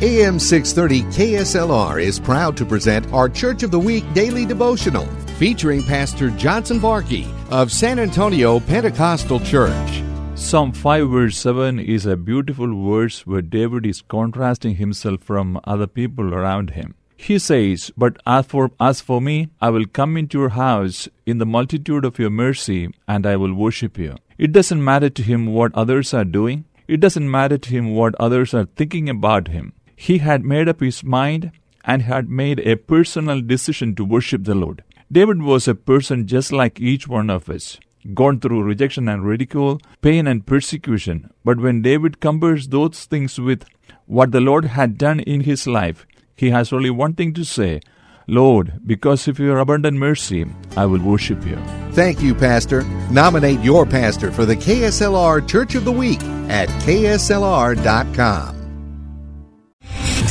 AM 630 KSLR is proud to present our Church of the Week daily devotional featuring Pastor Johnson Varkey of San Antonio Pentecostal Church. Psalm 5 verse 7 is a beautiful verse where David is contrasting himself from other people around him. He says, But as for, as for me, I will come into your house in the multitude of your mercy, and I will worship you. It doesn't matter to him what others are doing. It doesn't matter to him what others are thinking about him. He had made up his mind and had made a personal decision to worship the Lord. David was a person just like each one of us, gone through rejection and ridicule, pain and persecution. But when David compares those things with what the Lord had done in his life, he has only one thing to say Lord, because of your abundant mercy, I will worship you. Thank you, Pastor. Nominate your pastor for the KSLR Church of the Week at KSLR.com.